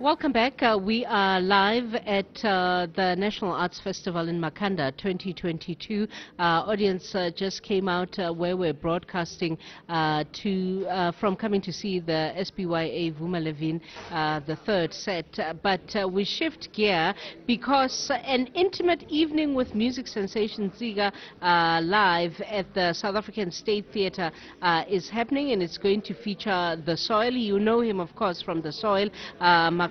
Welcome back. Uh, we are live at uh, the National Arts Festival in Makanda 2022. Uh, audience uh, just came out uh, where we're broadcasting uh, to from coming to see the SBYA Vuma Levin, the third set. but we shift gear because an intimate evening with music sensation Ntsika live at the South African State Theatre is happening and it's going to feature The Soil. You know him, of course, from The Soil.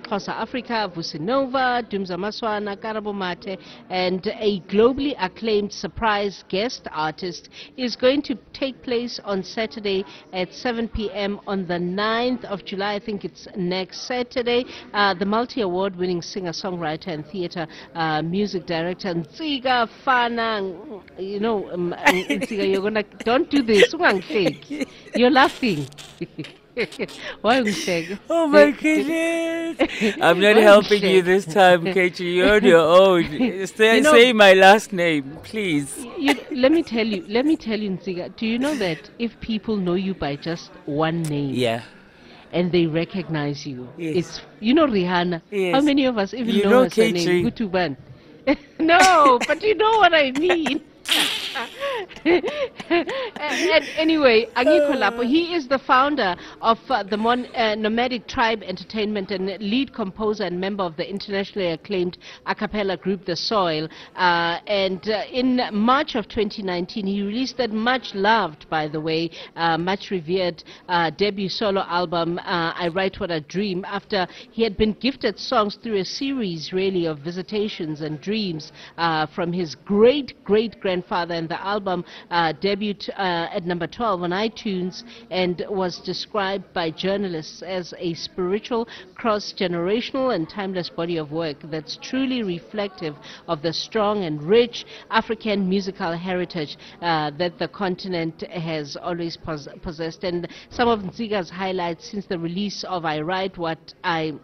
Maxhosa Africa, Vusi Nova, Dumza Maswana, Karabo Mathe, and a globally acclaimed surprise guest artist is going to take place on Saturday at 7 p.m. on the 9th of July. I think it's next Saturday. Uh, the multi award winning singer, songwriter, and theater uh, music director, Ntsika Fana. You know, um, Ntsika, you're going to, don't do this. You're laughing. Why are we saying? Oh my goodness! I'm not helping you this time, Kechi. You're on your own. Say, you know, say my last name, please. You, let me tell you. Let me tell you, Ntsika. Do you know that if people know you by just one name, yeah, and they recognize you, yes. it's you know Rihanna. Yes. How many of us even you know, know her name? Gutuban. no, but you know what I mean. And anyway, Angiko Lapo, he is the founder of uh, the Mon- uh, Nomadic Tribe Entertainment and lead composer and member of the internationally acclaimed a cappella group The Soil. Uh, and uh, in March of 2019, he released that much loved, by the way, uh, much revered uh, debut solo album, I Write What I Dream, after he had been gifted songs through a series, really, of visitations and dreams from his great great grandfather. And the album uh, debuted uh, at number 12 on iTunes and was described by journalists as a spiritual, cross generational, and timeless body of work that's truly reflective of the strong and rich African musical heritage uh, that the continent has always pos- possessed. And some of Ntsika's highlights since the release of I Write What I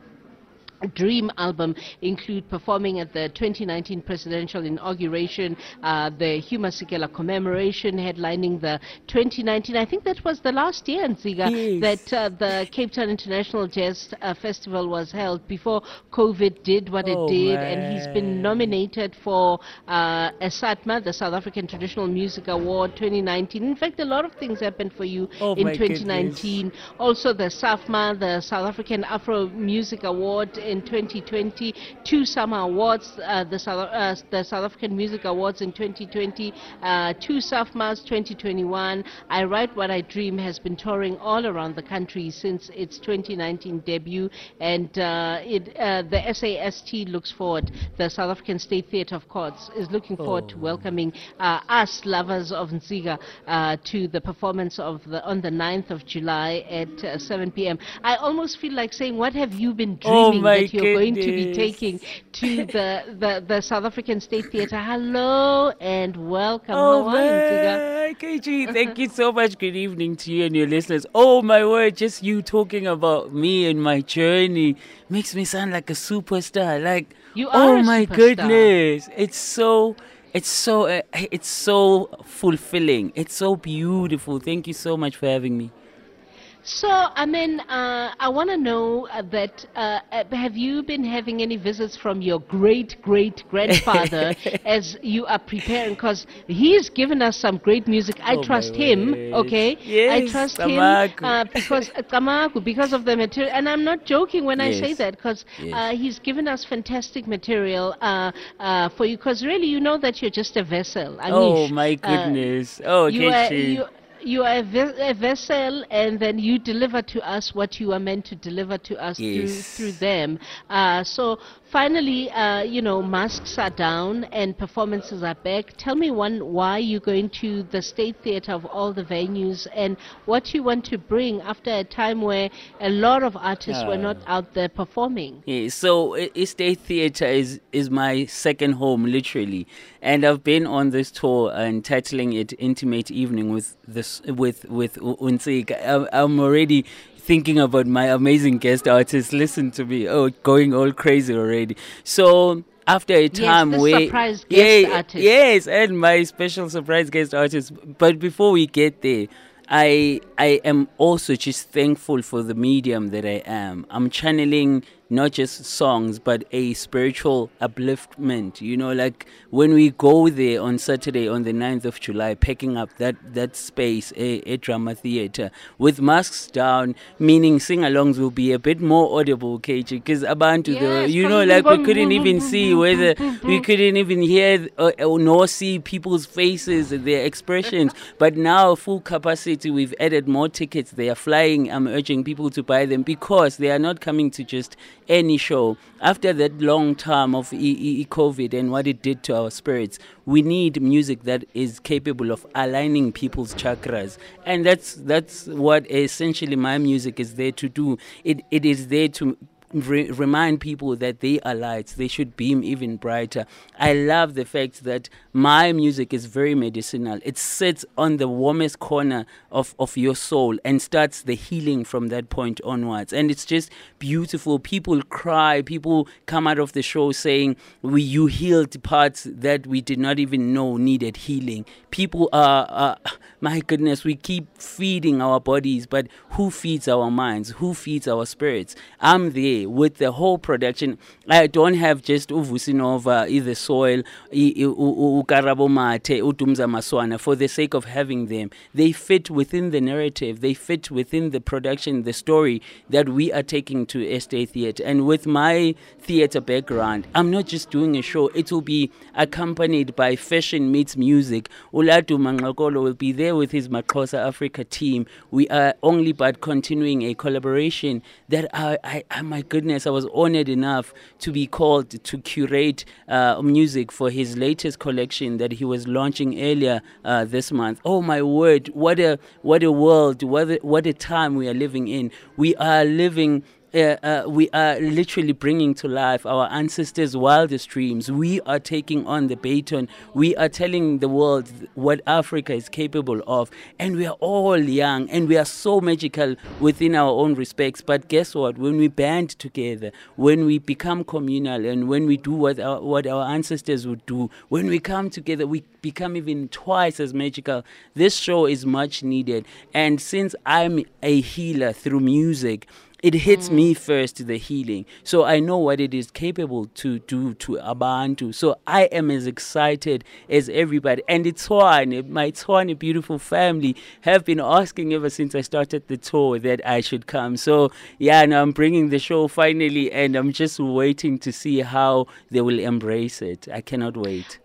Dream album include performing at the 2019 presidential inauguration, uh, the Hugh Masekela commemoration, headlining the 2019. I think that was the last year, Ntsika, yes. that uh, the Cape Town International Jazz uh, Festival was held before COVID did what oh it did, man. and he's been nominated for uh, SATMA, the South African Traditional Music Award 2019. In fact, a lot of things happened for you oh in 2019. Goodness. Also, the SAFMA, the South African Afro Music Award in 2020, two SAMA awards, uh, the, South, uh, the South African Music Awards in 2020, uh, two SAFMAs 2021. I Write What I Dream has been touring all around the country since its 2019 debut, and uh, it, uh, the SAST looks forward, the South African State Theatre of Courts is looking forward oh. to welcoming uh, us, lovers of Ntsika, to the performance of the, on the 9th of July at 7 p.m. I almost feel like saying, what have you been oh dreaming oh that you're goodness. going to be taking to the, the, the South African State Theatre. Hello and welcome. Oh, How are KG, thank you so much. Good evening to you and your listeners. Oh, my word, just you talking about me and my journey makes me sound like a superstar. Like, you are oh, my superstar. goodness. It's so it's so uh, it's so fulfilling it's so beautiful thank you so much for having me so, I mean, uh, I want to know uh, that uh, uh, have you been having any visits from your great great grandfather as you are preparing? Because he's given us some great music. I oh trust him, okay? Yes, I trust Kamaku. him uh, because Kamaku, because of the material. And I'm not joking when yes. I say that because yes. Uh, he's given us fantastic material for you. Because really, you know that you're just a vessel. Anish. Oh my goodness! oh, you are, you, are a, ve- a, vessel and then you deliver to us what you are meant to deliver to us yes. through, through them. Uh, so finally, uh, you know, masks are down and performances are back. Tell me one, why you're going to the State Theatre of all the venues and what you want to bring after a time where a lot of artists uh, were not ah. out there performing. Yeah, so State Theatre is, is my second home, literally. And I've been on this tour and titling it Intimate Evening with this with with Ntsika. I'm already thinking about my amazing guest artists. Listen to me. Oh, going all crazy already. So after a time yes, where surprise guest yeah, artist. yes, and my special surprise guest artist. But before we get there, I I am also just thankful for the medium that I am. I'm channeling not just songs, but a spiritual upliftment. You know, like when we go there on Saturday, on the 9th of July, picking up that, that space, a, a drama theater, with masks down, meaning sing alongs will be a bit more audible, KG, because abantu, Yes, the, you know, like we couldn't even see whether we couldn't even hear uh, or nor see people's faces, their expressions. but now, full capacity, we've added more tickets. They are flying. I'm urging people to buy them because they are not coming to just any show. After that long time of e- e- COVID and what it did to our spirits, we need music that is capable of aligning people's chakras, and that's that's what essentially my music is there to do. It it is there to re- remind people that they are lights. They should beam even brighter. I love the fact that my music is very medicinal. It sits on the warmest corner of, of your soul and starts the healing from that point onwards. And it's just beautiful. People cry. People come out of the show saying, "We you healed parts that we did not even know needed healing." People are, my goodness, we keep feeding our bodies, but who feeds our minds? Who feeds our spirits? I'm there with the whole production. I don't have just Uvusinova, the soil, Ukarabo Mathe, Maswana, for the sake of having them. They fit within the narrative, they fit within the production, the story that we are taking to Estate Theatre. And with my theatre background, I'm not just doing a show, it will be accompanied by fashion meets music. uLaduma Ngxokolo will be there with his MaXhosa Africa team. We are only but continuing a collaboration that I, I, I my goodness, I was honored enough to be called to curate uh, music for his latest collection that he was launching earlier uh, this month. Oh my word, what a what a world, what a, what a time we are living in. We are living uh, uh, we are literally bringing to life our ancestors' wildest dreams. We are taking on the baton. We are telling the world what Africa is capable of. And we are all young and we are so magical within our own respects. But guess what? When we band together, when we become communal, and when we do what our, what our ancestors would do, when we come together, we become even twice as magical. This show is much needed. And since I'm a healer through music, it hits me mm. first the healing. So i know what it is capable to do to abantu. So i am as excited as everybody. And it's one my Tshwane beautiful family have been asking ever since i started the tour that i should come. So yeah now i'm bringing the show finally and i'm just waiting to see how they will embrace it. I cannot wait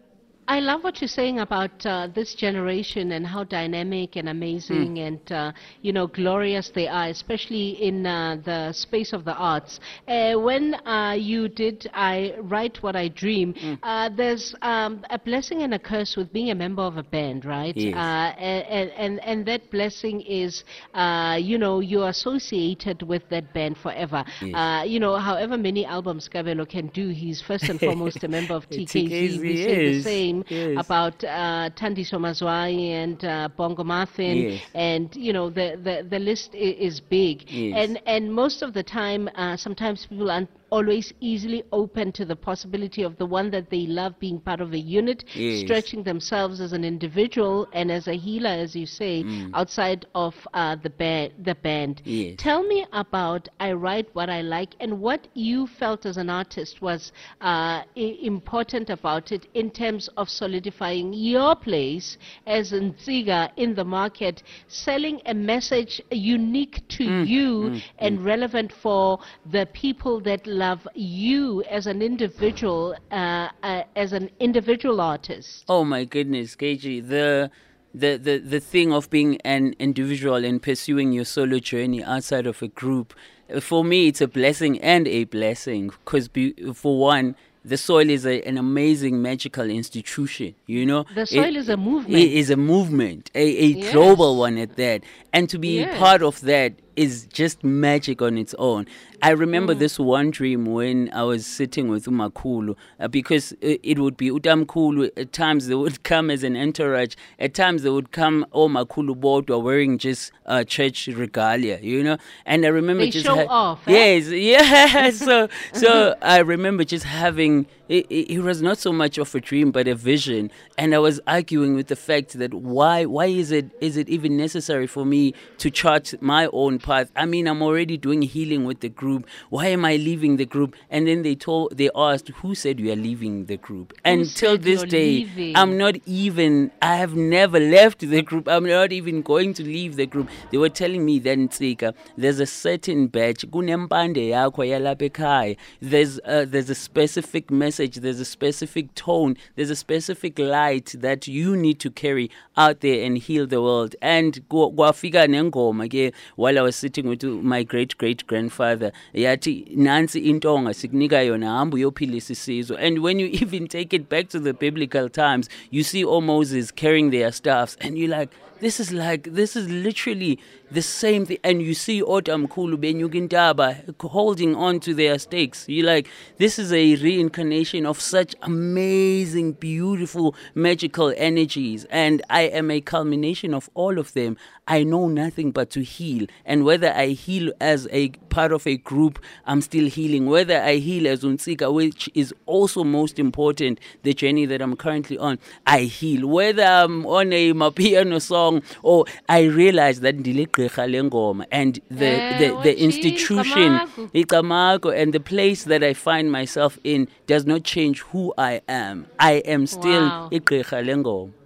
I love what you're saying about uh, this generation and how dynamic and amazing Hmm. and uh, you know glorious they are, especially in uh, the space of the arts. Uh, when uh, you did I write what I dream, uh, there's um, a blessing and a curse with being a member of a band, right? Yes. Uh, and, and and that blessing is uh, you know you're associated with that band forever. Yes. Uh, you know, however many albums Kabelo can do, he's first and foremost a member of TKZ. TKZ, we say the yes, yes. about uh, Tandiso Mazwai and uh, Bongo Martin, Yes. and you know the the, the list is big. Yes. And and most of the time, uh, sometimes people aren't always easily open to the possibility of the one that they love being part of a unit, Yes. stretching themselves as an individual and as a healer, as you say, outside of uh, the band. The band. Mm. Yes. Tell me about I Write What I Like and what you felt as an artist was uh, I- important about it in terms of solidifying your place as Ntsika in the market, selling a message unique to Mm, you and relevant for the people that love you as an individual, uh, uh, as an individual artist. Oh my goodness, KG, the the, the the thing of being an individual and pursuing your solo journey outside of a group, uh, for me, it's a blessing and a blessing. Because for one, the soil is a, an amazing magical institution. You know, The soil is a movement. It is a movement, a, a Yes. global one at that, and to be Yes. part of that is just magic on its own. I Mm. remember this one dream when I was sitting with Umakulu uh, because it, it would be Utamkulu. At times they would come as an entourage. At times they would come oh Makulu Bodwa wearing just uh, church regalia, you know. And I remember They just show off, eh? Yes, yeah. so so I remember just having it, was not so much of a dream but a vision. And i was arguing with the fact that why why is it is it even necessary for me to chart my own path? I mean i'm already doing healing with the group. Why am i leaving the group? And then they told they asked who said you are leaving the group? And till this day leaving? i'm not even i have never left the group. I'm not even going to leave the group. They were telling me then, Ntsika, there's a certain batch kunempande yakho yalapha ekhaya. There's uh, there's a specific message there's a specific tone there's a specific light that you need to carry out there and heal the world. And kwa- kwafika nengoma while i was sitting with my great great grandfather yathi nansi intonga sikunika yona hamba uyophilisa isizwe and when you even take it back to the biblical times you see all moses carrying their staffs and you're like this is like this is literally the same thing and you see otamkhulu benyukintaba holding on to their stakes. You're like this is a reincarnation of such amazing beautiful magical energies. And i am a culmination of all of them. I know nothing but to heal. And whether i heal as a part of a group i'm still healing. Whether i heal as unsika which is also most important the journey that i'm currently on i heal. Whether i'm on a mapiano song or i realize that and the Eh, the, the institution and the place that i find myself in does not change who i am i am still Wow.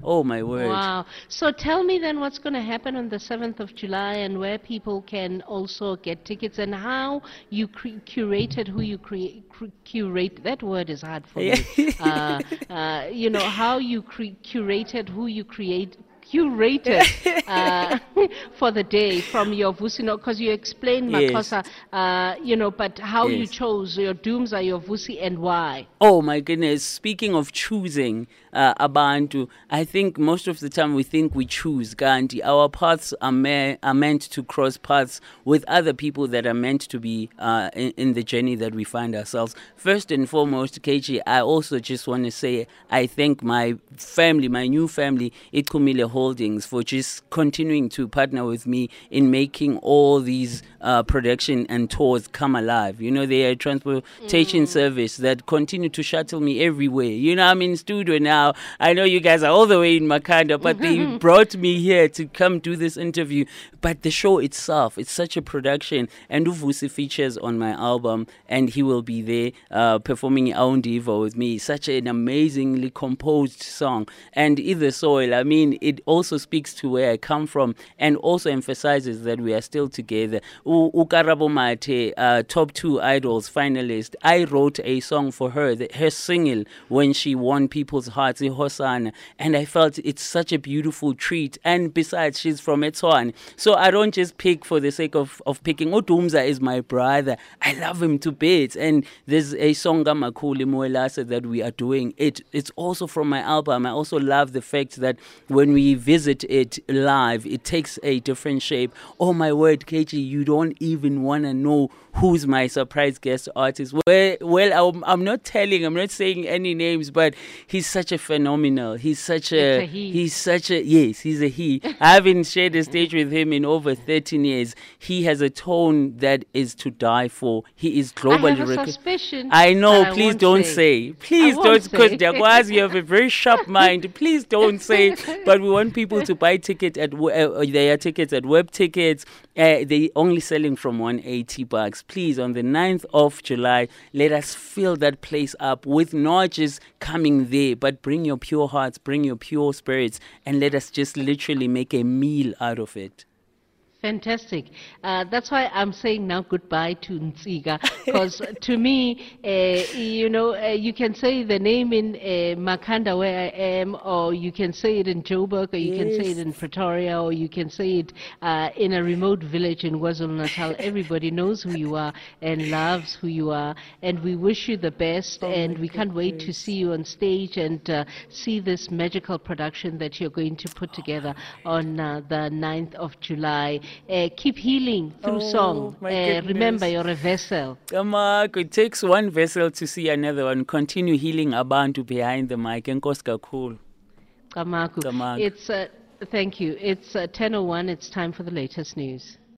oh my word Wow. So tell me then what's going to happen on the 7th of July and where people can also get tickets and how you cre- curated who you cre- cre- curate. That word is hard for me. uh, uh, you know, how you cre- curated who you create curated uh, for the day from your Vusino, because you explained Yes. MaXhosa, uh, you know, but how you chose your dooms are your Vusi and why. Oh my goodness. Speaking of choosing uh, Abantu, I think most of the time we think we choose Gandhi. Our paths are, me- are meant to cross paths with other people that are meant to be uh, in, in the journey that we find ourselves. First and foremost, KG, I also just want to say I thank my family, my new family, Ikumile Holdings, for just continuing to partner with me in making all these uh, production and tours come alive. You know, they are a transportation service that continue to shuttle me everywhere. You know, I'm in studio now. I know you guys are all the way in Makanda, but they brought me here to come do this interview. But the show itself, it's such a production. And Uvusi features on my album, and he will be there uh, performing Aun Diva with me. Such an amazingly composed song. And Either Soil, I mean, it also speaks to where I come from and also emphasizes that we are still together. Ukarabo Mathe, uh, top two idols finalist, I wrote a song for her, her single, when she won people's hearts, Hosanna. And I felt it's such a beautiful treat. And besides, she's from Etswan. So I don't just pick for the sake of, of picking. Odumza is my brother. I love him to bits. And there's a song Gamakuli Moelasa that we are doing. It It's also from my album. I also love the fact that when we visit it live, it takes a different shape. Oh my word, KG, you don't even want to know who's my surprise guest artist. Well, well I'm, I'm not telling, I'm not saying any names, but he's such a phenomenal. He's such a, a he. he's such a yes, he's a he. I haven't shared a stage with him in over 13 years. He has a tone that is to die for. He is globally suspicion. I know. but I please don't say. Please don't, because say. Jaguars, you have a very sharp mind. Please don't say. But we want people to buy tickets at uh, their tickets at Web Tickets. Uh, they only selling from 180 bucks. Please, on the 9th of July, let us fill that place up with not just coming there, but bring your pure hearts, bring your pure spirits, and let us just literally make a meal out of it. Fantastic. Uh, that's why I'm saying now goodbye to Ntsika, because to me, uh, you know, uh, you can say the name in uh, Makanda where I am, or you can say it in Joburg, or you can say it in Pretoria, or you can say it uh, in a remote village in KwaZulu-Natal. Everybody knows who you are and loves who you are, and we wish you the best, and we can't wait to see you on stage and uh, see this magical production that you're going to put together on uh, the 9th of July. Uh, keep healing through Oh, song. Uh, remember, you're a vessel. Kamak, it takes one vessel to see another one. Continue healing abantu behind the mic. Enkosi kakhulu. Kamaku. Kamaku. It's uh, thank you. It's uh, 10:01. It's time for the latest news.